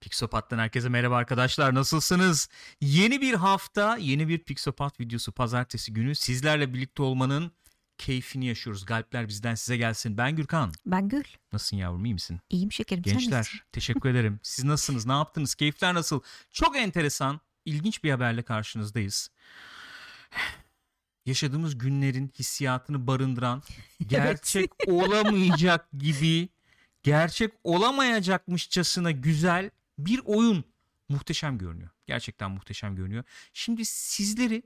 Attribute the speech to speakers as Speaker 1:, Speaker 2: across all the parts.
Speaker 1: Pixopat'tan herkese merhaba arkadaşlar nasılsınız? Yeni bir hafta, yeni bir Pixopat videosu pazartesi günü sizlerle birlikte olmanın keyfini yaşıyoruz. Galpler bizden size gelsin. Ben Gürkan.
Speaker 2: Ben Gül.
Speaker 1: Nasılsın yavrum iyi misin?
Speaker 2: İyiyim şekerim.
Speaker 1: Gençler teşekkür ederim. Siz nasılsınız? Ne yaptınız? Keyifler nasıl? Çok enteresan, ilginç bir haberle karşınızdayız. Yaşadığımız günlerin hissiyatını barındıran, gerçek olamayacak gibi, gerçek olamayacakmışçasına güzel bir oyun. Muhteşem görünüyor. Gerçekten muhteşem görünüyor. Şimdi sizleri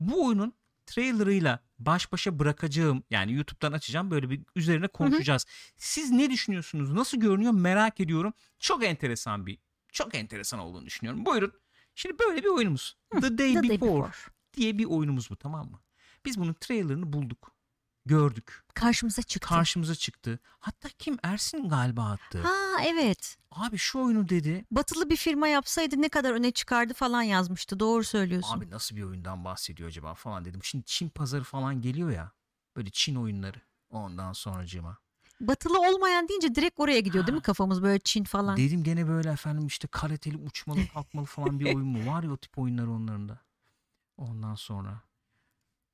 Speaker 1: bu oyunun trailerıyla baş başa bırakacağım. Yani YouTube'dan açacağım böyle bir üzerine konuşacağız. Siz ne düşünüyorsunuz? Nasıl görünüyor merak ediyorum. Çok enteresan bir çok enteresan olduğunu düşünüyorum. Buyurun. Şimdi böyle bir oyunumuz. The Day,
Speaker 2: The Day
Speaker 1: Before,
Speaker 2: Before.
Speaker 1: diye bir oyunumuz bu tamam mı? Biz bunun trailerını bulduk. Gördük.
Speaker 2: Karşımıza çıktı.
Speaker 1: Karşımıza çıktı. Hatta kim Ersin galiba attı.
Speaker 2: ha evet.
Speaker 1: Abi şu oyunu dedi.
Speaker 2: Batılı bir firma yapsaydı ne kadar öne çıkardı falan yazmıştı. Doğru söylüyorsun.
Speaker 1: Abi nasıl bir oyundan bahsediyor acaba falan dedim. Şimdi Çin pazarı falan geliyor ya. Böyle Çin oyunları. Ondan sonracığıma.
Speaker 2: Batılı olmayan deyince direkt oraya gidiyor değil mi
Speaker 1: Ha.
Speaker 2: kafamız böyle Çin falan.
Speaker 1: Dedim gene böyle efendim işte karateli uçmalı kalkmalı falan bir oyun mu? Var ya o tip oyunlar onların da. Ondan sonra.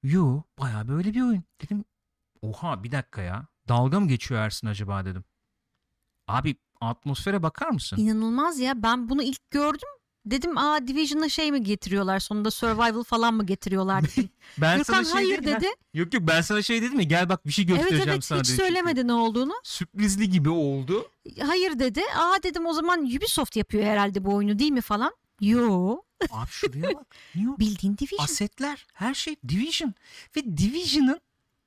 Speaker 1: Yo baya böyle bir oyun. Dedim oha bir dakika ya. Dalga mı geçiyor Ersin acaba dedim. Abi atmosfere bakar mısın?
Speaker 2: İnanılmaz ya. Ben bunu ilk gördüm. Dedim aa Division'a şey mi getiriyorlar sonunda survival falan mı getiriyorlar dedim.
Speaker 1: Ben
Speaker 2: Gürkan
Speaker 1: şey
Speaker 2: hayır
Speaker 1: dedim ya.
Speaker 2: dedi.
Speaker 1: Yok yok ben sana şey dedim ya gel bak bir şey
Speaker 2: Evet
Speaker 1: göstereceğim
Speaker 2: evet
Speaker 1: sana
Speaker 2: hiç
Speaker 1: dedim çünkü.
Speaker 2: söylemedi ne olduğunu.
Speaker 1: Sürprizli gibi oldu.
Speaker 2: Hayır dedi. Aa dedim o zaman Ubisoft yapıyor herhalde bu oyunu değil mi falan. Yo
Speaker 1: Abi şuraya bak. Niye
Speaker 2: bildiğin Division.
Speaker 1: Asetler her şey Division. Ve Division'ın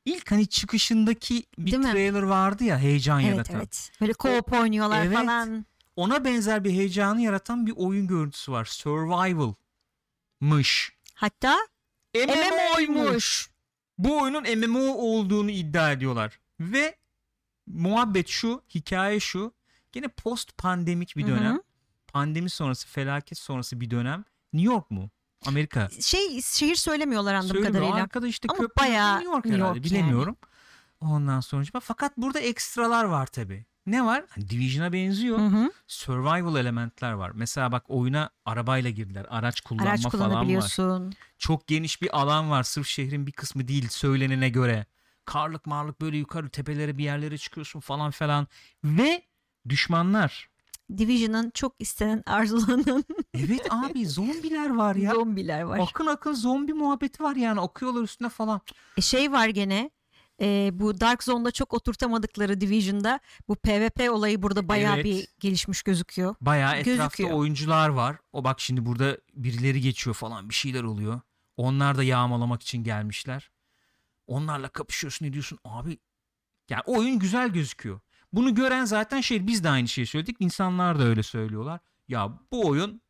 Speaker 1: ilk hani çıkışındaki bir
Speaker 2: Değil mi?
Speaker 1: trailer vardı ya heyecan
Speaker 2: evet
Speaker 1: yaratan.
Speaker 2: evet. Böyle co-op oynuyorlar
Speaker 1: Evet.
Speaker 2: falan.
Speaker 1: Ona benzer bir heyecanı yaratan bir oyun görüntüsü var. Survival'mış.
Speaker 2: Hatta
Speaker 1: MMO'ymuş. Bu oyunun MMO olduğunu iddia ediyorlar. Ve muhabbet şu, hikaye şu. Gene post pandemik bir dönem. Pandemi sonrası, felaket sonrası bir dönem. New York mu? Amerika.
Speaker 2: şey şehir söylemiyorlar anladığım
Speaker 1: Söylemiyor.
Speaker 2: kadarıyla.
Speaker 1: Arkada işte
Speaker 2: Ama
Speaker 1: köprü
Speaker 2: bayağı
Speaker 1: New York
Speaker 2: New
Speaker 1: herhalde
Speaker 2: York
Speaker 1: bilemiyorum. Ondan sonra fakat burada ekstralar var tabi. Ne var? Hani Division'a benziyor.
Speaker 2: Hı hı.
Speaker 1: Survival elementler var. Mesela bak oyuna arabayla girdiler. Araç kullanma
Speaker 2: Araç
Speaker 1: falan var. Çok geniş bir alan var. Sırf şehrin bir kısmı değil söylenene göre. Karlık marlık böyle yukarı tepelere bir yerlere çıkıyorsun falan falan. Ve düşmanlar.
Speaker 2: Division'ın çok istenen arzulanan
Speaker 1: Evet abi zombiler var ya.
Speaker 2: zombiler var.
Speaker 1: Akın akın zombi muhabbeti var yani. Akıyorlar üstüne falan.
Speaker 2: E, şey var gene e, bu Dark Zone'da çok oturtamadıkları Division'da bu PvP olayı burada bayağı
Speaker 1: Evet.
Speaker 2: bir gelişmiş gözüküyor.
Speaker 1: Bayağı etrafta
Speaker 2: Gözüküyor.
Speaker 1: oyuncular var. O bak şimdi burada birileri geçiyor falan bir şeyler oluyor. Onlar da yağmalamak için gelmişler. Onlarla kapışıyorsun ne diyorsun abi. Yani oyun güzel gözüküyor. Bunu gören zaten şey biz de aynı şeyi söyledik. İnsanlar da öyle söylüyorlar. Ya bu oyun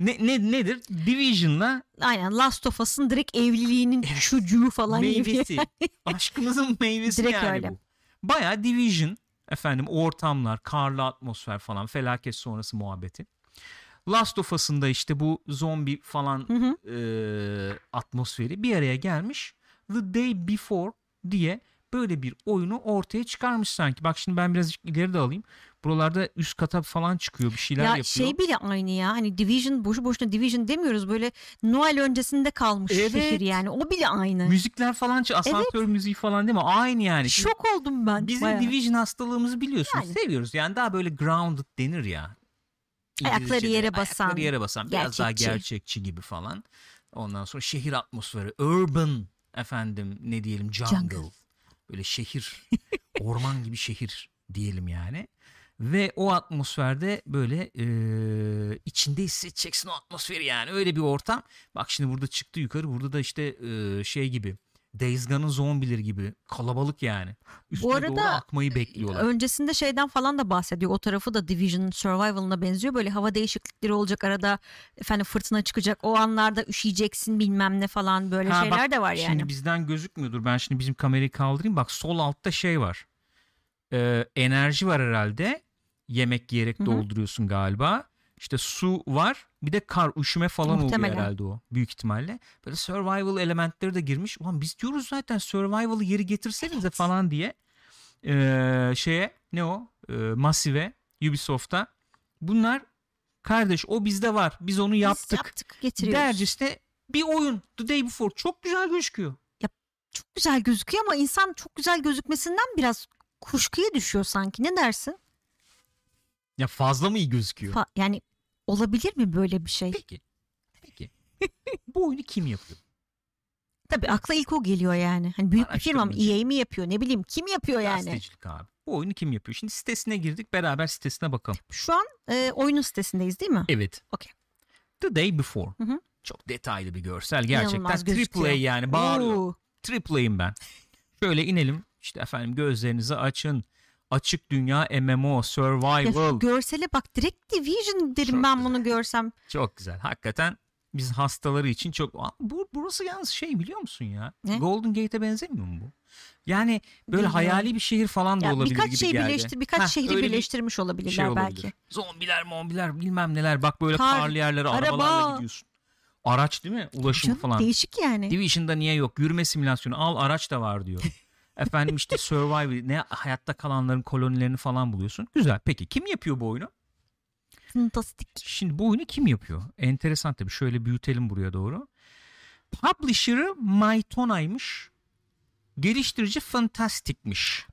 Speaker 1: ne, ne nedir? Division'la
Speaker 2: Aynen Last of Us'ın direkt evliliğinin
Speaker 1: Evet.
Speaker 2: çocuğu falan gibi.
Speaker 1: meyvesi. Aşkımızın meyvesi
Speaker 2: Direkt
Speaker 1: yani
Speaker 2: öyle.
Speaker 1: bu. Baya Division efendim ortamlar, karlı atmosfer falan felaket sonrası muhabbeti. Last of Us'ın da işte bu zombi falan
Speaker 2: Hı hı.
Speaker 1: e, atmosferi bir araya gelmiş. The Day Before diye böyle bir oyunu ortaya çıkarmış sanki. Bak şimdi ben birazcık ileri de alayım. Buralarda üst kata falan çıkıyor bir şeyler
Speaker 2: Ya
Speaker 1: yapıyor.
Speaker 2: şey bile aynı ya hani Division boşu boşuna Division demiyoruz böyle Noel öncesinde kalmış
Speaker 1: Evet.
Speaker 2: şehir yani o bile aynı.
Speaker 1: Müzikler falan asansör müziği falan değil mi? Aynı yani. Şimdi
Speaker 2: Şok oldum ben.
Speaker 1: Bizim
Speaker 2: bayağı.
Speaker 1: Division hastalığımızı biliyorsunuz.
Speaker 2: Yani.
Speaker 1: Seviyoruz. Yani daha böyle grounded denir ya.
Speaker 2: Ayakları
Speaker 1: İngilizce'de.
Speaker 2: yere basan,
Speaker 1: Ayakları yere basan. Biraz daha
Speaker 2: gerçekçi.
Speaker 1: gerçekçi gibi falan. Ondan sonra şehir atmosferi. Urban efendim ne diyelim jungle.
Speaker 2: Jungle.
Speaker 1: Böyle şehir. orman gibi şehir diyelim yani. Ve o atmosferde böyle e, içinde hissedeceksin o atmosferi yani. Öyle bir ortam. Bak şimdi burada çıktı yukarı. Burada da işte e, şey gibi. Days Gone'ın zombileri gibi. Kalabalık yani. Üstüne
Speaker 2: arada,
Speaker 1: doğru akmayı bekliyorlar.
Speaker 2: Öncesinde şeyden falan da bahsediyor. O tarafı da Division Survival'ına benziyor. Böyle hava değişiklikleri olacak arada efendim fırtına çıkacak. O anlarda üşüyeceksin bilmem ne falan böyle
Speaker 1: Ha,
Speaker 2: şeyler
Speaker 1: bak,
Speaker 2: de var yani.
Speaker 1: Şimdi bizden gözükmüyordur. Ben şimdi bizim kamerayı kaldırayım. Bak sol altta şey var. Ee, enerji var herhalde. Yemek yiyerek
Speaker 2: Hı hı.
Speaker 1: dolduruyorsun galiba. İşte su var. Bir de kar, üşüme falan
Speaker 2: Muhtemelen.
Speaker 1: oluyor herhalde o. Büyük ihtimalle. Böyle survival elementleri de girmiş. Ulan biz diyoruz zaten survival'ı geri getirsenize falan diye. Ee, şeye ne o? Ee, Massive, Ubisoft'a. Bunlar Kardeş o bizde var. Biz onu
Speaker 2: Biz
Speaker 1: yaptık.
Speaker 2: yaptık getiriyoruz.
Speaker 1: Dercesine bir oyun The Day Before çok güzel gözüküyor.
Speaker 2: Çok güzel gözüküyor ama insan çok güzel gözükmesinden biraz kuşkuya düşüyor sanki. Ne dersin?
Speaker 1: Ya fazla mı iyi gözüküyor?
Speaker 2: Fa- yani olabilir mi böyle bir şey?
Speaker 1: Peki. Peki. Bu oyunu kim yapıyor?
Speaker 2: Tabii akla ilk o geliyor yani. Hani büyük bir firma mı? EA mi yapıyor? Ne bileyim kim yapıyor yani?
Speaker 1: Gazetecilik abi. Bu oyunu kim yapıyor? Şimdi sitesine girdik. Beraber sitesine bakalım.
Speaker 2: Şu an e, oyunun sitesindeyiz değil mi?
Speaker 1: Evet.
Speaker 2: Okey.
Speaker 1: The Day Before.
Speaker 2: Hı hı.
Speaker 1: Çok detaylı bir görsel. Gerçekten triple A yani bağırıyor. Triple A'yim ben. Şöyle inelim. İşte efendim gözlerinizi açın. Açık dünya MMO,
Speaker 2: ya
Speaker 1: survival.
Speaker 2: şu görsele bak direkt Division derim
Speaker 1: Çok
Speaker 2: ben
Speaker 1: güzel.
Speaker 2: bunu görsem.
Speaker 1: Çok güzel. Hakikaten biz hastaları için çok... Bu, burası yalnız şey biliyor musun ya?
Speaker 2: Ne?
Speaker 1: Golden Gate'e benzemiyor mu bu? Yani böyle
Speaker 2: Bilmiyorum.
Speaker 1: hayali bir şehir falan da
Speaker 2: Ya
Speaker 1: olabilir
Speaker 2: birkaç
Speaker 1: gibi
Speaker 2: şey
Speaker 1: geldi.
Speaker 2: birleştir, birkaç
Speaker 1: Heh,
Speaker 2: şehri
Speaker 1: öyle bir
Speaker 2: birleştirmiş olabilirler
Speaker 1: şey olabilir.
Speaker 2: belki.
Speaker 1: Zombiler, mombiler bilmem neler. Bak böyle
Speaker 2: Kar,
Speaker 1: karlı yerlere
Speaker 2: araba.
Speaker 1: arabalarla gidiyorsun. Araç değil mi? Ulaşım
Speaker 2: Canım,
Speaker 1: falan.
Speaker 2: Değişik yani.
Speaker 1: Division'da niye yok? Yürüme simülasyonu. Al araç da var diyor. Efendim işte Survivor ne hayatta kalanların kolonilerini falan buluyorsun. Güzel. Peki kim yapıyor bu oyunu?
Speaker 2: Fantastik.
Speaker 1: Şimdi bu oyunu kim yapıyor? Enteresan tabii. Şöyle büyütelim buraya doğru. Publisher'ı Mytona'ymış. Geliştirici Fantastic'miş.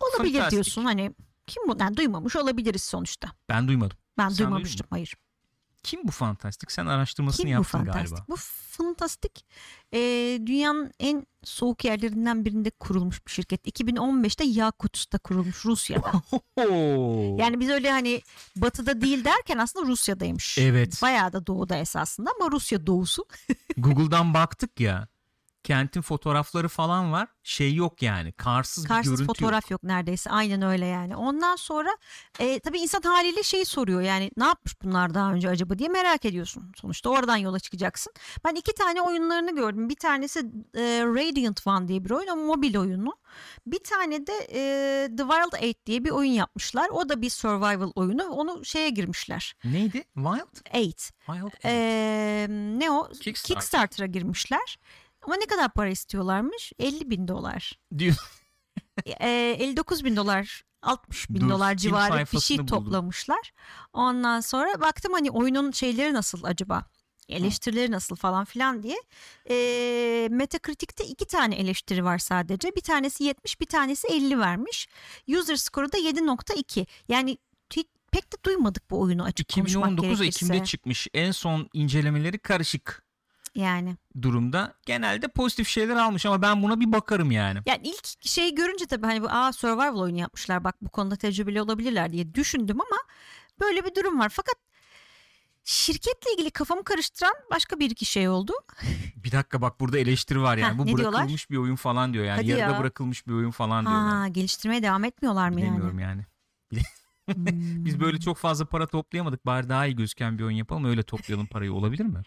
Speaker 2: Olabilir
Speaker 1: Fantastik.
Speaker 2: diyorsun hani kim bu? Yani duymamış olabiliriz sonuçta.
Speaker 1: Ben duymadım.
Speaker 2: Ben
Speaker 1: Sen
Speaker 2: duymamıştım hayır.
Speaker 1: Kim bu Fantastic? Sen araştırmasını
Speaker 2: Kim bu
Speaker 1: yaptın
Speaker 2: fantastik?
Speaker 1: galiba.
Speaker 2: Bu fantastik e, dünyanın en soğuk yerlerinden birinde kurulmuş bir şirket. 2015'te Yakutsk'ta kurulmuş Rusya'da. Yani biz öyle hani batıda değil derken aslında Rusya'daymış.
Speaker 1: Evet.
Speaker 2: Bayağı da doğuda esasında ama Rusya doğusu.
Speaker 1: Google'dan baktık ya. Kentin fotoğrafları falan var. Şey yok yani. Karsız, bir
Speaker 2: Karsız
Speaker 1: görüntü
Speaker 2: fotoğraf
Speaker 1: yok.
Speaker 2: yok. neredeyse aynen öyle yani. Ondan sonra e, tabii insan haliyle şeyi soruyor yani ne yapmış bunlar daha önce acaba diye merak ediyorsun. Sonuçta oradan yola çıkacaksın. Ben iki tane oyunlarını gördüm. Bir tanesi e, Radiant One diye bir oyun o mobil oyunu. Bir tane de e, The Wild Eight diye bir oyun yapmışlar. O da bir survival oyunu. Onu şeye girmişler.
Speaker 1: Neydi? Wild?
Speaker 2: Eight.
Speaker 1: Wild.
Speaker 2: E, ne o?
Speaker 1: Kickstarter.
Speaker 2: Kickstarter'a girmişler. Ama ne kadar para istiyorlarmış? 50 bin dolar.
Speaker 1: Diyor.
Speaker 2: e, 59 bin dolar 60 bin
Speaker 1: Dur,
Speaker 2: dolar civarı bir şey
Speaker 1: buldum.
Speaker 2: toplamışlar. Ondan sonra baktım hani oyunun şeyleri nasıl acaba? Eleştirileri nasıl falan filan diye. E, Metacritic'te iki tane eleştiri var sadece. Bir tanesi 70 bir tanesi 50 vermiş. User score'u da 7.2. Yani pek de duymadık bu oyunu açık konuşmak
Speaker 1: 2019
Speaker 2: gerekirse.
Speaker 1: Ekim'de çıkmış. En son incelemeleri karışık
Speaker 2: Yani.
Speaker 1: durumda. Genelde pozitif şeyler almış ama ben buna bir bakarım yani.
Speaker 2: Yani ilk şeyi görünce tabii hani bu aa survival oyunu yapmışlar bak bu konuda tecrübeli olabilirler diye düşündüm ama böyle bir durum var. Fakat şirketle ilgili kafamı karıştıran başka bir iki şey oldu.
Speaker 1: Bir dakika bak burada eleştiri var yani.
Speaker 2: Heh,
Speaker 1: Bu
Speaker 2: ne diyorlar?
Speaker 1: bırakılmış bir oyun falan diyor yani.
Speaker 2: Hadi
Speaker 1: Yarıda
Speaker 2: ya.
Speaker 1: bırakılmış bir oyun falan diyorlar.
Speaker 2: Ha geliştirmeye devam etmiyorlar mı yani?
Speaker 1: Bilemiyorum yani.
Speaker 2: Hmm,
Speaker 1: Biz böyle çok fazla para toplayamadık. Bari daha iyi gözüken bir oyun yapalım. Öyle toplayalım parayı olabilir mi?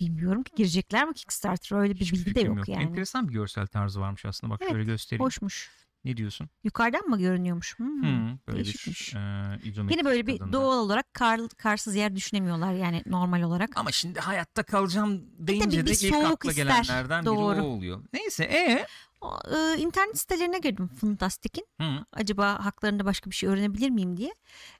Speaker 2: Bilmiyorum ki girecekler mi Kickstarter'a öyle bir
Speaker 1: Hiçbir
Speaker 2: bilgi de
Speaker 1: fikrim
Speaker 2: yok yani.
Speaker 1: Enteresan bir görsel tarzı varmış aslında. Bak
Speaker 2: Evet,
Speaker 1: şöyle göstereyim.
Speaker 2: Hoşmuş.
Speaker 1: Ne diyorsun?
Speaker 2: Yukarıdan mı görünüyormuş? Hmm,
Speaker 1: Hmm, böyle
Speaker 2: değişikmiş.
Speaker 1: bir e,
Speaker 2: Yine böyle bir
Speaker 1: tadında.
Speaker 2: doğal olarak kar, karsız yer düşünemiyorlar yani normal olarak.
Speaker 1: Ama şimdi hayatta kalacağım deyince
Speaker 2: bir
Speaker 1: de ilk
Speaker 2: soğuk
Speaker 1: akla
Speaker 2: ister.
Speaker 1: gelenlerden biri
Speaker 2: Doğru.
Speaker 1: o oluyor. Neyse e
Speaker 2: O, e, internet sitelerine girdim Fantastic'in.
Speaker 1: Hı.
Speaker 2: acaba haklarında başka bir şey öğrenebilir miyim diye.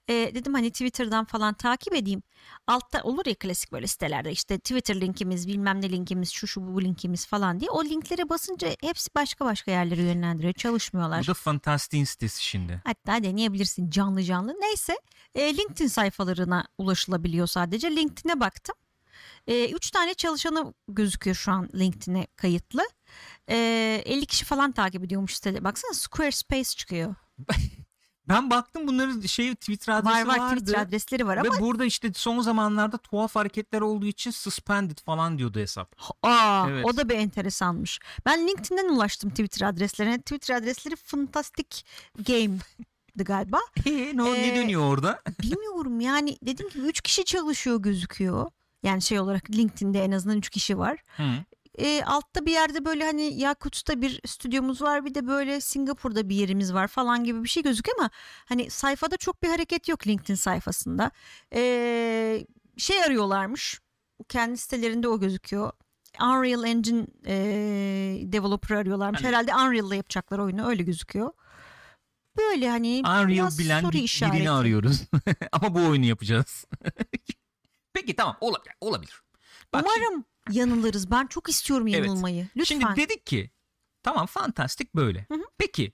Speaker 2: E, dedim hani Twitter'dan falan takip edeyim. Altta olur ya klasik böyle sitelerde işte Twitter linkimiz bilmem ne linkimiz şu şu bu linkimiz falan diye. O linklere basınca hepsi başka başka yerlere yönlendiriyor çalışmıyorlar.
Speaker 1: Bu da Fantastik'in sitesi şimdi.
Speaker 2: Hatta deneyebilirsin canlı canlı. Neyse e, LinkedIn sayfalarına ulaşılabiliyor sadece. LinkedIn'e baktım. E, üç tane çalışanı gözüküyor şu an LinkedIn'e kayıtlı. E, 50 kişi falan takip ediyormuş sitede. Baksana Squarespace çıkıyor.
Speaker 1: Ben baktım bunların şey Twitter adresi
Speaker 2: Var var
Speaker 1: vardı.
Speaker 2: Twitter adresleri var ama
Speaker 1: Ve burada işte son zamanlarda tuhaf hareketler olduğu için suspended falan diyordu hesap.
Speaker 2: Aa,
Speaker 1: Evet.
Speaker 2: o da bir enteresanmış. Ben LinkedIn'den ulaştım Twitter adreslerine. Twitter adresleri Fantastic Game'di galiba.
Speaker 1: E, ne, ne
Speaker 2: Ee,
Speaker 1: dönüyor orada?
Speaker 2: Bilmiyorum yani dediğim gibi 3 kişi çalışıyor gözüküyor. Yani şey olarak LinkedIn'de en azından 3 kişi var.
Speaker 1: Hı.
Speaker 2: E, altta bir yerde böyle hani Yakut'ta bir stüdyomuz var bir de böyle Singapur'da bir yerimiz var falan gibi bir şey gözüküyor ama hani sayfada çok bir hareket yok LinkedIn sayfasında. E, şey arıyorlarmış kendi sitelerinde o gözüküyor. Unreal Engine e, developer arıyorlarmış.
Speaker 1: Hani-
Speaker 2: Herhalde Unreal'la yapacaklar oyunu öyle gözüküyor. Böyle hani
Speaker 1: Unreal
Speaker 2: biraz
Speaker 1: bilen
Speaker 2: soru
Speaker 1: bir-
Speaker 2: işareti.
Speaker 1: birini arıyoruz. Ama bu oyunu yapacağız. Peki tamam olabilir. olabilir. Bak şimdi-
Speaker 2: Umarım yanılırız. Ben çok istiyorum
Speaker 1: Evet.
Speaker 2: yanılmayı. Lütfen.
Speaker 1: Şimdi dedik ki tamam fantastik böyle.
Speaker 2: Hı hı.
Speaker 1: Peki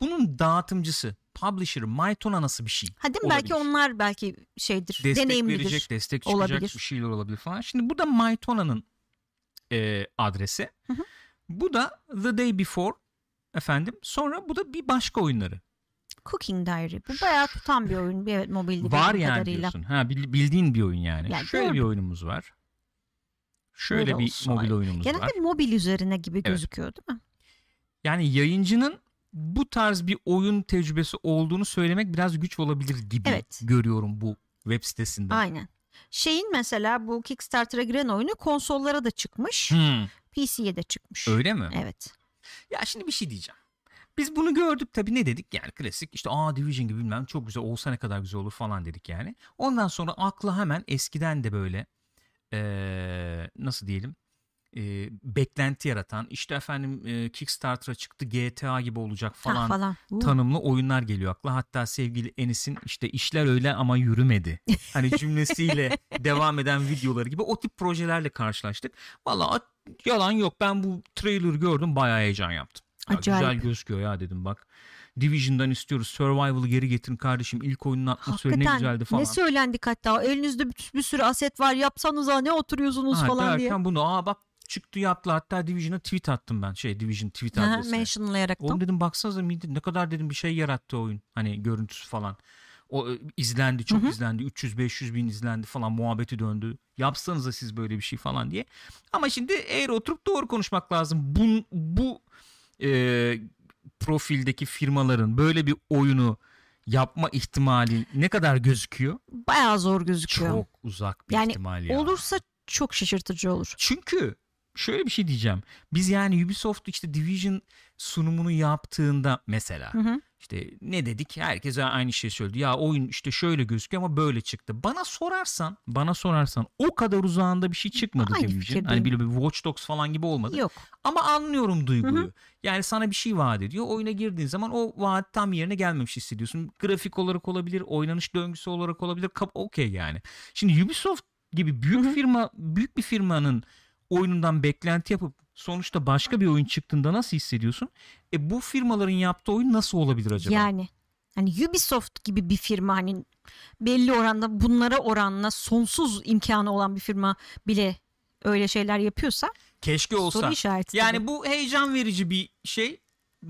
Speaker 1: bunun dağıtımcısı, publisher, Mytona nasıl bir şey?
Speaker 2: Hadi
Speaker 1: olabilir?
Speaker 2: belki onlar belki şeydir,
Speaker 1: destek
Speaker 2: deneyimlidir.
Speaker 1: verecek, destek çıkacak
Speaker 2: Olabilir.
Speaker 1: bir şeyler olabilir falan. Şimdi bu da Mytona'nın e, adresi.
Speaker 2: Hı hı.
Speaker 1: Bu da The Day Before efendim. Sonra bu da bir başka oyunları.
Speaker 2: Cooking Diary. Bu bayağı tutan bir oyun. Bir, evet mobilde
Speaker 1: Var yani
Speaker 2: kadarıyla.
Speaker 1: diyorsun. Ha bil- bildiğin bir oyun yani.
Speaker 2: Yani
Speaker 1: Şöyle bir
Speaker 2: gördüm.
Speaker 1: oyunumuz var. Şöyle
Speaker 2: Öyle
Speaker 1: bir
Speaker 2: olsun.
Speaker 1: mobil oyunumuz
Speaker 2: Genelde
Speaker 1: var.
Speaker 2: mobil üzerine gibi
Speaker 1: Evet.
Speaker 2: gözüküyor değil mi?
Speaker 1: Yani yayıncının bu tarz bir oyun tecrübesi olduğunu söylemek biraz güç olabilir gibi
Speaker 2: Evet.
Speaker 1: görüyorum bu web sitesinden.
Speaker 2: Aynen. Şeyin mesela bu Kickstarter'a giren oyunu konsollara da çıkmış.
Speaker 1: Hmm,
Speaker 2: PC'ye de çıkmış.
Speaker 1: öyle mi?
Speaker 2: Evet.
Speaker 1: Ya şimdi bir şey diyeceğim. Biz bunu gördük tabii ne dedik yani klasik işte aa Division gibi bilmem çok güzel olsa ne kadar güzel olur falan dedik yani. Ondan sonra akla hemen eskiden de böyle eee, nasıl diyelim eee, beklenti yaratan işte efendim eee, Kickstarter'a çıktı GTA gibi olacak
Speaker 2: Falan.
Speaker 1: falan
Speaker 2: falan. Uh,
Speaker 1: tanımlı oyunlar geliyor akla. Hatta sevgili Enis'in işte işler öyle ama yürümedi. Hani cümlesiyle devam eden videoları gibi o tip projelerle karşılaştık. Valla yalan yok ben bu trailer gördüm bayağı heyecan yaptım. Ya
Speaker 2: Acayip.
Speaker 1: güzel gözüküyor ya dedim bak. Division'dan istiyoruz. Survival'ı geri getirin kardeşim. İlk oyunun atmosferi ne güzeldi falan.
Speaker 2: ne söylendik hatta elinizde bir, bir sürü aset var yapsanıza ne oturuyorsunuz
Speaker 1: Ha,
Speaker 2: falan diye.
Speaker 1: bunu aa bak çıktı yaptılar. Hatta Division'a tweet attım ben. Şey Division tweet adresine.
Speaker 2: Mentionlayarak
Speaker 1: Oğlum dedim baksanıza? Ne kadar dedim bir şey yarattı oyun. Hani görüntüsü falan. O e, izlendi çok
Speaker 2: Hı hı.
Speaker 1: izlendi. 300-500 bin izlendi falan muhabbeti döndü. Yapsanıza siz böyle bir şey falan diye. Ama şimdi eğer oturup doğru konuşmak lazım. Bu, bu e, profildeki firmaların böyle bir oyunu yapma ihtimali ne kadar gözüküyor?
Speaker 2: bayağı zor gözüküyor.
Speaker 1: Çok uzak bir
Speaker 2: Yani
Speaker 1: ihtimal ya.
Speaker 2: Olursa çok şaşırtıcı olur.
Speaker 1: Çünkü şöyle bir şey diyeceğim. Biz yani Ubisoft işte Division sunumunu yaptığında mesela
Speaker 2: Hı hı.
Speaker 1: İşte ne dedik? Herkes aynı şeyi söyledi. Ya oyun işte şöyle gözüküyor ama böyle çıktı. Bana sorarsan, bana sorarsan o kadar uzağında bir şey çıkmadı
Speaker 2: fikirdeyim.
Speaker 1: Hani bir, Watch Dogs falan gibi olmadı.
Speaker 2: Yok.
Speaker 1: Ama anlıyorum duyguyu.
Speaker 2: Hı hı.
Speaker 1: Yani sana bir şey vaat ediyor. Oyuna girdiğin zaman o vaat tam yerine gelmemiş hissediyorsun. Grafik olarak olabilir, oynanış döngüsü olarak olabilir. Kap okey yani. Şimdi Ubisoft gibi büyük
Speaker 2: Hı hı.
Speaker 1: firma, büyük bir firmanın oyunundan beklenti yapıp sonuçta başka bir oyun çıktığında nasıl hissediyorsun? E bu firmaların yaptığı oyun nasıl olabilir acaba?
Speaker 2: Yani hani Ubisoft gibi bir firma hani belli oranda bunlara oranla sonsuz imkanı olan bir firma bile öyle şeyler yapıyorsa
Speaker 1: Keşke olsa.
Speaker 2: soru işareti.
Speaker 1: Yani
Speaker 2: tabii.
Speaker 1: bu heyecan verici bir şey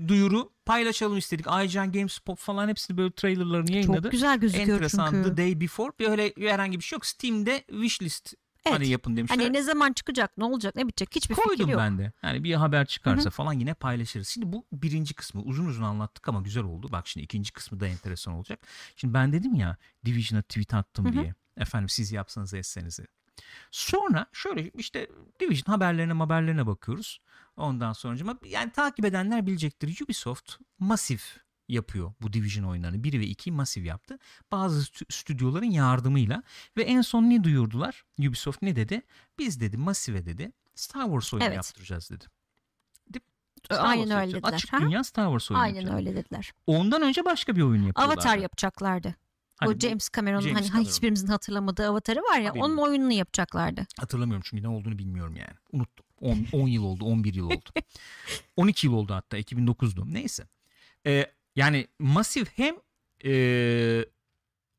Speaker 1: duyuru paylaşalım istedik. Aycan GameSpot falan hepsini böyle trailerlarını yayınladı.
Speaker 2: çok güzel gözüküyor
Speaker 1: Enteresan
Speaker 2: çünkü.
Speaker 1: The Day Before. Bir öyle herhangi bir şey yok. Steam'de wishlist
Speaker 2: Evet.
Speaker 1: hani yapın demişler.
Speaker 2: Hani ne zaman çıkacak, ne olacak, ne bitecek hiçbir
Speaker 1: Koydum
Speaker 2: fikir yok.
Speaker 1: ben de. Yani bir haber çıkarsa falan yine paylaşırız. Şimdi bu birinci kısmı uzun uzun anlattık ama güzel oldu. Bak şimdi ikinci kısmı da enteresan olacak. Şimdi ben dedim ya Division'a tweet attım
Speaker 2: Hı hı.
Speaker 1: diye. Efendim siz yapsanız etsenizi. Sonra şöyle işte Division haberlerine haberlerine bakıyoruz. Ondan sonra yani takip edenler bilecektir. Ubisoft masif yapıyor bu Division oyunlarını. 1 ve 2 masif yaptı. Bazı stü- stüdyoların yardımıyla ve en son ne duyurdular? Ubisoft ne dedi? Biz dedi masive dedi Star Wars oyunu
Speaker 2: Evet.
Speaker 1: yaptıracağız dedi.
Speaker 2: Aynen
Speaker 1: Wars
Speaker 2: öyle dediler.
Speaker 1: Açık
Speaker 2: Ha?
Speaker 1: dünya Star Wars oyunu
Speaker 2: Aynen
Speaker 1: yapacağız.
Speaker 2: öyle dediler.
Speaker 1: Ondan önce başka bir oyun yapıyorlar.
Speaker 2: Avatar yapacaklardı.
Speaker 1: Hani
Speaker 2: o James Cameron'ın
Speaker 1: James
Speaker 2: hani
Speaker 1: Cameron.
Speaker 2: hiçbirimizin hatırlamadığı avatarı var ya
Speaker 1: Haberim
Speaker 2: onun oyununu yapacaklardı.
Speaker 1: Hatırlamıyorum çünkü ne olduğunu bilmiyorum yani. Unuttum. 10, 10 yıl oldu, 11 yıl oldu. 12 yıl oldu hatta 2009'du. Neyse. Ee, yani masif hem ee,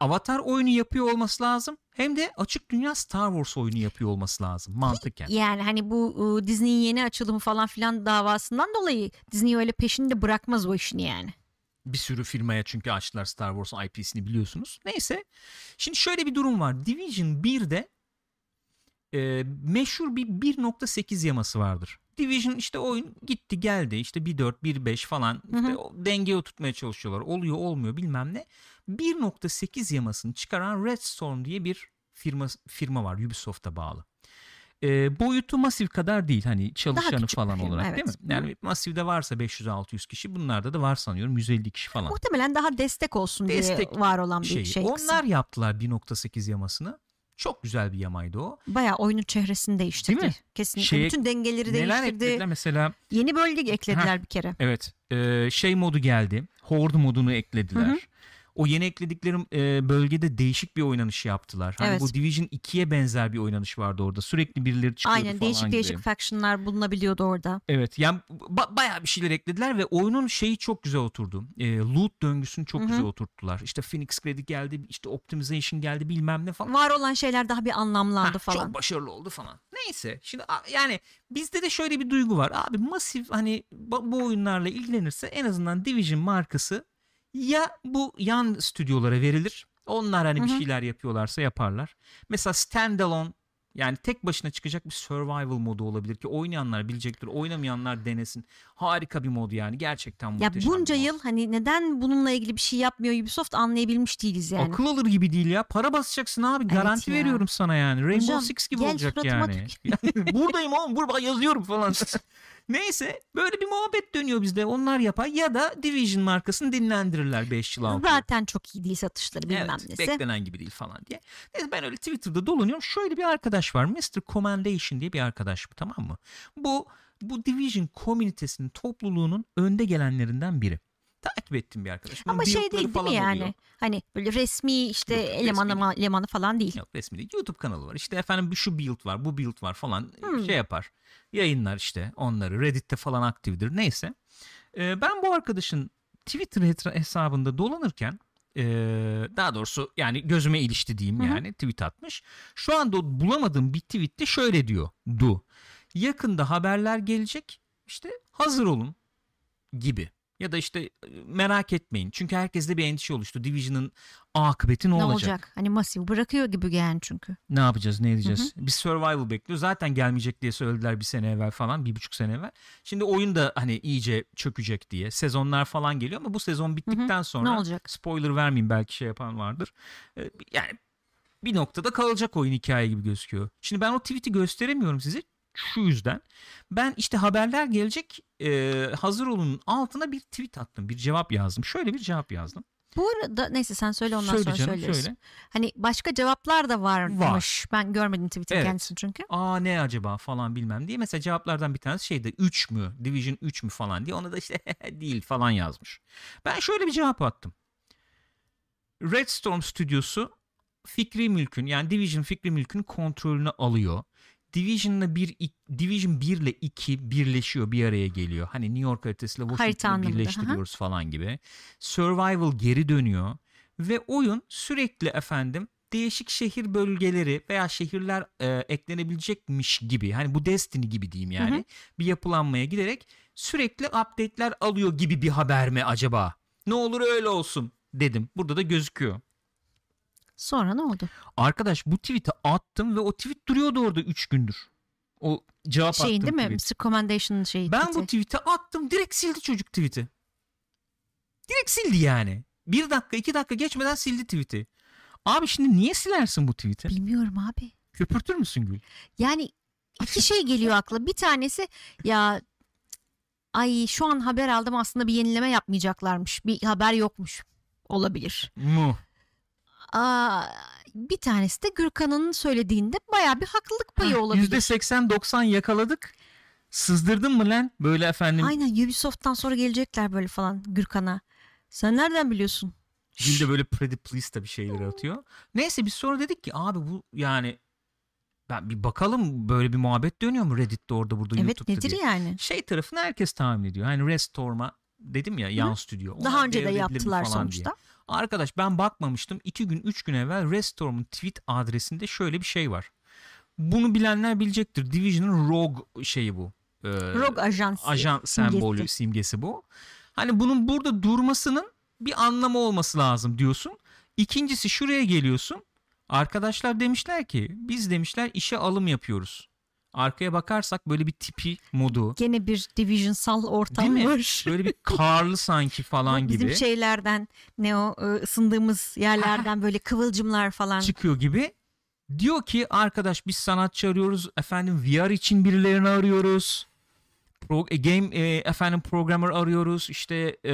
Speaker 1: Avatar oyunu yapıyor olması lazım hem de açık dünya Star Wars oyunu yapıyor olması lazım mantıken.
Speaker 2: Yani hani bu e, Disney'in yeni açılımı falan filan davasından dolayı Disney öyle peşinde bırakmaz o işini yani.
Speaker 1: Bir sürü firmaya çünkü açtılar Star Wars IP'sini biliyorsunuz. Neyse. Şimdi şöyle bir durum var. Division 1'de e, meşhur bir 1.8 yaması vardır. Division işte oyun gitti geldi işte 1.4 1.5 falan
Speaker 2: Hı hı.
Speaker 1: işte o dengeye oturtmaya çalışıyorlar. Oluyor olmuyor bilmem ne. 1.8 yamasını çıkaran Red Storm diye bir firma firma var Ubisoft'a bağlı. E, boyutu Massive kadar değil hani çalışanı falan
Speaker 2: firma,
Speaker 1: olarak
Speaker 2: evet.
Speaker 1: değil mi? Yani Massive'de varsa 500-600 kişi bunlarda da var sanıyorum 150 kişi falan.
Speaker 2: Muhtemelen daha destek olsun
Speaker 1: Destek
Speaker 2: diye var olan bir
Speaker 1: şeyi.
Speaker 2: şey. kısım.
Speaker 1: Onlar yaptılar 1.8 yamasını. Çok güzel bir yamaydı o.
Speaker 2: Bayağı oyunun çehresini değiştirdi.
Speaker 1: Değil mi?
Speaker 2: Kesinlikle.
Speaker 1: Şeye-
Speaker 2: Bütün dengeleri
Speaker 1: Neler
Speaker 2: değiştirdi.
Speaker 1: eklediler mesela
Speaker 2: Yeni bölge eklediler bir kere.
Speaker 1: evet e, şey modu geldi. Horde modunu eklediler.
Speaker 2: Hı hı.
Speaker 1: O yeni eklediklerim e, bölgede değişik bir oynanış yaptılar. Hani
Speaker 2: Evet.
Speaker 1: bu Division 2'ye benzer bir oynanış vardı orada. Sürekli birileri çıkıyordu
Speaker 2: Aynen
Speaker 1: falan
Speaker 2: değişik
Speaker 1: gibi.
Speaker 2: değişik factionlar bulunabiliyordu orada.
Speaker 1: Evet yani ba- bayağı bir şeyler eklediler ve oyunun şeyi çok güzel oturdu. E, loot döngüsünü çok
Speaker 2: Hı hı.
Speaker 1: güzel oturttular. İşte Phoenix Credit geldi, işte Optimization geldi bilmem ne falan.
Speaker 2: Var olan şeyler daha bir anlamlandı
Speaker 1: Ha,
Speaker 2: falan.
Speaker 1: Çok başarılı oldu falan. Neyse şimdi yani bizde de şöyle bir duygu var. Abi masif hani bu oyunlarla ilgilenirse en azından Division markası ya bu yan stüdyolara verilir. Onlar hani bir
Speaker 2: Hı hı.
Speaker 1: şeyler yapıyorlarsa yaparlar. Mesela standalone yani tek başına çıkacak bir survival modu olabilir ki oynayanlar bilecektir. Oynamayanlar denesin. Harika bir mod yani. Gerçekten
Speaker 2: Ya
Speaker 1: muhteşem bir
Speaker 2: bunca yıl hani neden bununla ilgili bir şey yapmıyor Ubisoft anlayabilmiş değiliz yani.
Speaker 1: Akıl alır gibi değil ya. Para basacaksın abi. Garanti
Speaker 2: ya.
Speaker 1: veriyorum sana yani. Rainbow
Speaker 2: Hocam,
Speaker 1: Six gibi olacak
Speaker 2: suratıma
Speaker 1: yani. Buradayım oğlum. Burada yazıyorum falan. Neyse böyle bir muhabbet dönüyor bizde. Onlar yapar ya da Division markasını dinlendirirler 5 yıl altı.
Speaker 2: Zaten çok iyi değil satışları bilmem
Speaker 1: Evet,
Speaker 2: nesi.
Speaker 1: beklenen gibi değil falan diye. Neyse ben öyle Twitter'da dolanıyorum. Şöyle bir arkadaş var. Mr. Commendation diye bir arkadaş bu tamam mı? Bu bu Division komünitesinin topluluğunun önde gelenlerinden biri. Takip ettim bir arkadaş. Bunun
Speaker 2: Ama şey değil değil mi yani?
Speaker 1: oluyor.
Speaker 2: Hani böyle resmi işte
Speaker 1: Yok,
Speaker 2: elemanı,
Speaker 1: resmi
Speaker 2: ma- elemanı falan değil.
Speaker 1: Yok resmi değil. YouTube kanalı var. İşte efendim şu build var, bu build var falan
Speaker 2: Hmm.
Speaker 1: şey yapar. Yayınlar işte onları. Reddit'te falan aktifdir. Neyse. Ee, ben bu arkadaşın Twitter hesabında dolanırken ee, daha doğrusu yani gözüme ilişti diyeyim
Speaker 2: Hı hı.
Speaker 1: yani tweet atmış. Şu anda bulamadığım bir tweette şöyle diyor. Du. Yakında haberler gelecek. İşte hazır olun gibi. Ya da işte merak etmeyin. Çünkü herkeste bir endişe oluştu. Division'ın akıbeti ne,
Speaker 2: Ne
Speaker 1: olacak?
Speaker 2: olacak? Hani masif bırakıyor gibi yani çünkü.
Speaker 1: Ne yapacağız ne edeceğiz? Bir survival bekliyor. Zaten gelmeyecek diye söylediler bir sene evvel falan. Bir buçuk sene evvel. Şimdi oyun da hani iyice çökecek diye. Sezonlar falan geliyor ama bu sezon bittikten sonra.
Speaker 2: Ne olacak?
Speaker 1: Spoiler vermeyeyim belki şey yapan vardır. Yani bir noktada kalacak oyun hikaye gibi gözüküyor. Şimdi ben o tweet'i gösteremiyorum size. Şu yüzden. Ben işte haberler gelecek e, hazır olun altına bir tweet attım. Bir cevap yazdım. Şöyle bir cevap yazdım.
Speaker 2: Bu arada neyse sen söyle ondan
Speaker 1: Söyle
Speaker 2: sonra
Speaker 1: canım
Speaker 2: söyleriz.
Speaker 1: söyle.
Speaker 2: Hani başka cevaplar da varmış. Ben görmedim tweet'in
Speaker 1: Evet.
Speaker 2: kendisini çünkü.
Speaker 1: aa ne acaba falan bilmem diye. Mesela cevaplardan bir tanesi şeydi 3 mü Division 3 mü falan diye ona da işte değil falan yazmış. Ben şöyle bir cevap attım. Red Storm stüdyosu fikri mülkün yani Division fikri mülkün kontrolünü alıyor. Division'la bir Division 1 ile 2 birleşiyor bir araya geliyor. Hani New York haritasıyla
Speaker 2: Harita
Speaker 1: Washington'ı birleştiriyoruz falan gibi. Survival geri dönüyor ve oyun sürekli efendim değişik şehir bölgeleri veya şehirler e, eklenebilecekmiş gibi hani bu Destiny gibi diyeyim yani
Speaker 2: Hı hı.
Speaker 1: bir yapılanmaya giderek sürekli update'ler alıyor gibi bir haber mi acaba? Ne olur öyle olsun dedim. Burada da gözüküyor.
Speaker 2: Sonra ne oldu?
Speaker 1: Arkadaş bu tweet'i attım ve o tweet duruyordu orada 3 gündür. O cevap
Speaker 2: Şeyin
Speaker 1: attım
Speaker 2: değil mi?
Speaker 1: tweet.
Speaker 2: Şeyi.
Speaker 1: Ben
Speaker 2: tweet'i.
Speaker 1: bu tweet'i attım direkt sildi çocuk tweet'i. Direkt sildi yani. Bir dakika iki dakika geçmeden sildi tweet'i. Abi şimdi niye silersin bu tweet'i?
Speaker 2: Bilmiyorum abi.
Speaker 1: Köpürtür müsün Gül?
Speaker 2: Yani iki şey geliyor akla. Bir tanesi ya ay şu an haber aldım aslında bir yenileme yapmayacaklarmış. Bir haber yokmuş. Olabilir.
Speaker 1: Mu.
Speaker 2: Aa, bir tanesi de Gürkan'ın söylediğinde baya bir haklılık payı olabilir.
Speaker 1: %80-90 yakaladık. Sızdırdın mı lan? Böyle efendim.
Speaker 2: Aynen Ubisoft'tan sonra gelecekler böyle falan Gürkan'a. Sen nereden biliyorsun?
Speaker 1: Gül de böyle pretty please da bir şeyler atıyor. Neyse biz sonra dedik ki abi bu yani ben bir bakalım böyle bir muhabbet dönüyor mu Reddit'te orada burada
Speaker 2: Evet
Speaker 1: YouTube'da
Speaker 2: nedir
Speaker 1: diye.
Speaker 2: yani?
Speaker 1: Şey tarafını herkes tahmin ediyor. Hani Restorm'a dedim ya yan stüdyo. Onlar
Speaker 2: Daha önce de yaptılar sonuçta.
Speaker 1: diye. Arkadaş ben bakmamıştım. iki gün üç gün evvel Restorm'un tweet adresinde şöyle bir şey var. Bunu bilenler bilecektir. Division'ın Rogue şeyi bu. Ee,
Speaker 2: Rogue ajansı.
Speaker 1: ajan
Speaker 2: simgesi.
Speaker 1: sembolü simgesi bu. Hani bunun burada durmasının bir anlamı olması lazım diyorsun. İkincisi şuraya geliyorsun. Arkadaşlar demişler ki biz demişler işe alım yapıyoruz. Arkaya bakarsak böyle bir tipi modu.
Speaker 2: Gene bir divisional ortam
Speaker 1: Değil mi?
Speaker 2: var.
Speaker 1: Böyle bir karlı sanki falan
Speaker 2: Bizim
Speaker 1: gibi
Speaker 2: şeylerden ne o e, ısındığımız yerlerden böyle kıvılcımlar falan.
Speaker 1: çıkıyor gibi. Diyor ki arkadaş biz sanatçı arıyoruz. Efendim VR için birilerini arıyoruz. Pro, e, game e, efendim programmer arıyoruz. İşte e,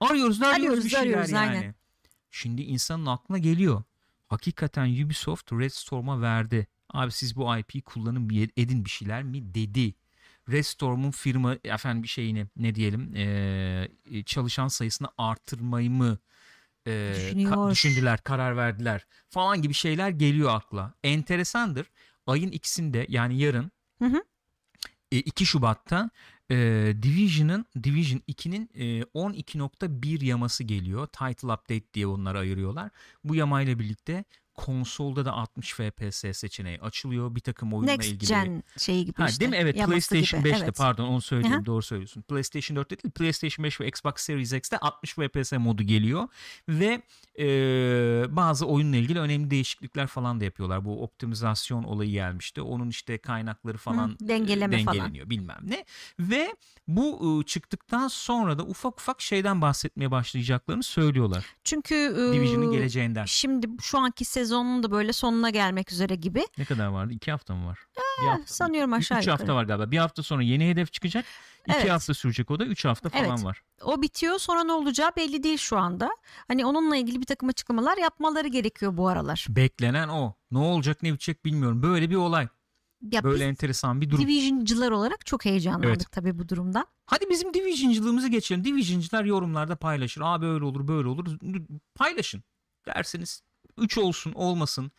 Speaker 1: arıyoruz da arıyoruz,
Speaker 2: Arıyoruz,
Speaker 1: bir şeyler
Speaker 2: arıyoruz,
Speaker 1: yani.
Speaker 2: aynen.
Speaker 1: Şimdi insanın aklına geliyor. Hakikaten Ubisoft Red Storm'a verdi. Abi siz bu IP'yi kullanın edin bir şeyler mi dedi. Red Storm'un firma efendim bir şeyini ne diyelim e, çalışan sayısını artırmayı mı e, ka- düşündüler, karar verdiler falan gibi şeyler geliyor akla. Enteresandır. Ayın ikisinde yani yarın
Speaker 2: Hı hı.
Speaker 1: e, 2 Şubat'ta e, Division'ın Division 2'nin e, 12.1 yaması geliyor. Title Update diye onları ayırıyorlar. Bu yamayla birlikte konsolda da 60 FPS seçeneği açılıyor. Bir takım oyunla
Speaker 2: Next
Speaker 1: ilgili.
Speaker 2: Gen şeyi gibi
Speaker 1: Ha,
Speaker 2: işte.
Speaker 1: değil mi? Evet
Speaker 2: yaması
Speaker 1: PlayStation
Speaker 2: gibi.
Speaker 1: 5'te
Speaker 2: Evet.
Speaker 1: pardon onu söyleyeyim doğru söylüyorsun. PlayStation 4'te değil PlayStation 5 ve Xbox Series X'te 60 FPS modu geliyor ve e, bazı oyunla ilgili önemli değişiklikler falan da yapıyorlar. Bu optimizasyon olayı gelmişti. Onun işte kaynakları falan
Speaker 2: Hı, dengeleme
Speaker 1: e,
Speaker 2: falan.
Speaker 1: dengeleniyor bilmem ne. Ve bu e, çıktıktan sonra da ufak ufak şeyden bahsetmeye başlayacaklarını söylüyorlar.
Speaker 2: Çünkü e,
Speaker 1: Division'ın geleceğinden.
Speaker 2: şimdi şu anki sezonun da böyle sonuna gelmek üzere gibi.
Speaker 1: Ne kadar vardı? İki hafta mı var? Bir hafta.
Speaker 2: Sanıyorum
Speaker 1: Üç
Speaker 2: aşağı yukarı.
Speaker 1: hafta var galiba. Bir hafta sonra yeni hedef çıkacak. İki
Speaker 2: Evet.
Speaker 1: hafta sürecek o da. Üç hafta falan
Speaker 2: Evet.
Speaker 1: var.
Speaker 2: O bitiyor sonra ne olacağı belli değil şu anda. Hani onunla ilgili bir takım açıklamalar yapmaları gerekiyor bu aralar.
Speaker 1: Beklenen o. Ne olacak ne bitecek bilmiyorum. Böyle bir olay.
Speaker 2: Ya
Speaker 1: Böyle
Speaker 2: biz
Speaker 1: enteresan bir durum.
Speaker 2: Division'cılar olarak çok heyecanlandık
Speaker 1: Evet.
Speaker 2: tabii bu durumdan.
Speaker 1: Hadi bizim Division'cılığımızı geçelim. Division'cılar yorumlarda paylaşır. Abi öyle olur böyle olur. Paylaşın dersiniz. Üç olsun olmasın.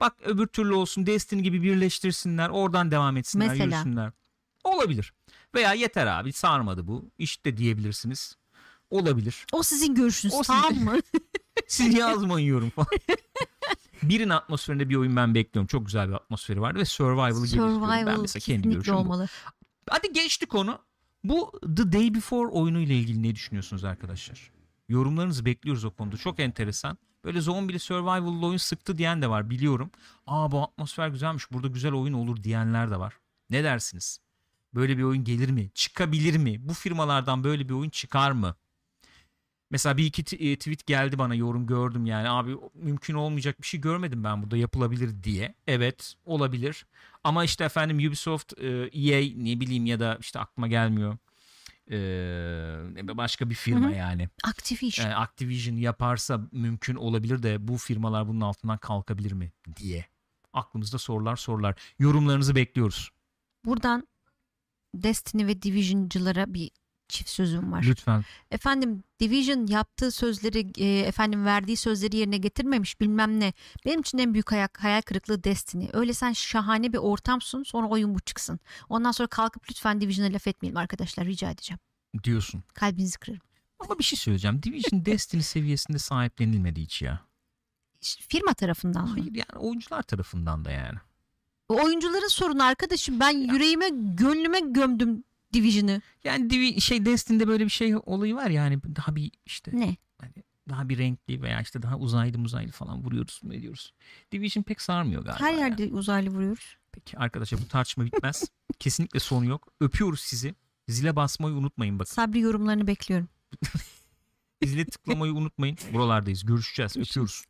Speaker 1: Bak öbür türlü olsun Destiny gibi birleştirsinler. Oradan devam etsinler
Speaker 2: Mesela.
Speaker 1: yürüsünler. Olabilir. Veya yeter abi sarmadı bu. İşte diyebilirsiniz. Olabilir.
Speaker 2: O sizin görüşünüz
Speaker 1: O
Speaker 2: tamam
Speaker 1: sizin-
Speaker 2: mı?
Speaker 1: Siz yazmayın yorum falan. Birin atmosferinde bir oyun ben bekliyorum. Çok güzel bir atmosferi vardı ve survival'ı geliştiriyorum. Ben
Speaker 2: Survival
Speaker 1: mesela kendi görüşüm bu.
Speaker 2: olmalı.
Speaker 1: Hadi geçtik onu. Bu The Day Before oyunu ile ilgili ne düşünüyorsunuz arkadaşlar? Yorumlarınızı bekliyoruz o konuda. Çok enteresan. Böyle zombili survival oyun sıktı diyen de var biliyorum. Aa bu atmosfer güzelmiş. Burada güzel oyun olur diyenler de var. Ne dersiniz? Böyle bir oyun gelir mi? Çıkabilir mi? Bu firmalardan böyle bir oyun çıkar mı? Mesela bir iki e, tweet geldi bana yorum gördüm yani abi mümkün olmayacak bir şey görmedim ben burada yapılabilir diye. Evet olabilir ama işte efendim Ubisoft, e, EA ne bileyim ya da işte aklıma gelmiyor. E, başka bir firma
Speaker 2: Hı hı.
Speaker 1: yani.
Speaker 2: Activision.
Speaker 1: E, Activision yaparsa mümkün olabilir de bu firmalar bunun altından kalkabilir mi diye. Aklımızda sorular sorular. Yorumlarınızı bekliyoruz.
Speaker 2: Buradan Destiny ve Division'cılara bir çift sözüm var.
Speaker 1: Lütfen.
Speaker 2: Efendim Division yaptığı sözleri e, efendim verdiği sözleri yerine getirmemiş bilmem ne. Benim için en büyük hayal, hayal kırıklığı Destiny. Öyle sen şahane bir ortam sun sonra oyun bu çıksın. Ondan sonra kalkıp lütfen Division'a laf etmeyelim arkadaşlar rica edeceğim.
Speaker 1: diyorsun.
Speaker 2: Kalbinizi kırarım.
Speaker 1: Ama bir şey söyleyeceğim. Division Destiny seviyesinde sahiplenilmedi hiç ya.
Speaker 2: Firma tarafından mı?
Speaker 1: Hayır yani oyuncular tarafından da yani.
Speaker 2: Oyuncuların sorunu arkadaşım. Ben yüreğime gönlüme gömdüm Division'ı.
Speaker 1: Yani Divi, şey Destiny'de böyle bir şey olayı var yani daha bir işte
Speaker 2: Ne?
Speaker 1: hani daha bir renkli veya işte daha uzaylı muzaylı falan vuruyoruz mu ediyoruz. Division pek sarmıyor galiba.
Speaker 2: Her
Speaker 1: ya.
Speaker 2: yerde uzaylı vuruyoruz.
Speaker 1: Peki arkadaşlar bu tartışma bitmez. Kesinlikle sonu yok. Öpüyoruz sizi. Zile basmayı unutmayın bakın.
Speaker 2: Sabri yorumlarını bekliyorum.
Speaker 1: Zile tıklamayı unutmayın. Buralardayız. Görüşeceğiz. Öpüyoruz.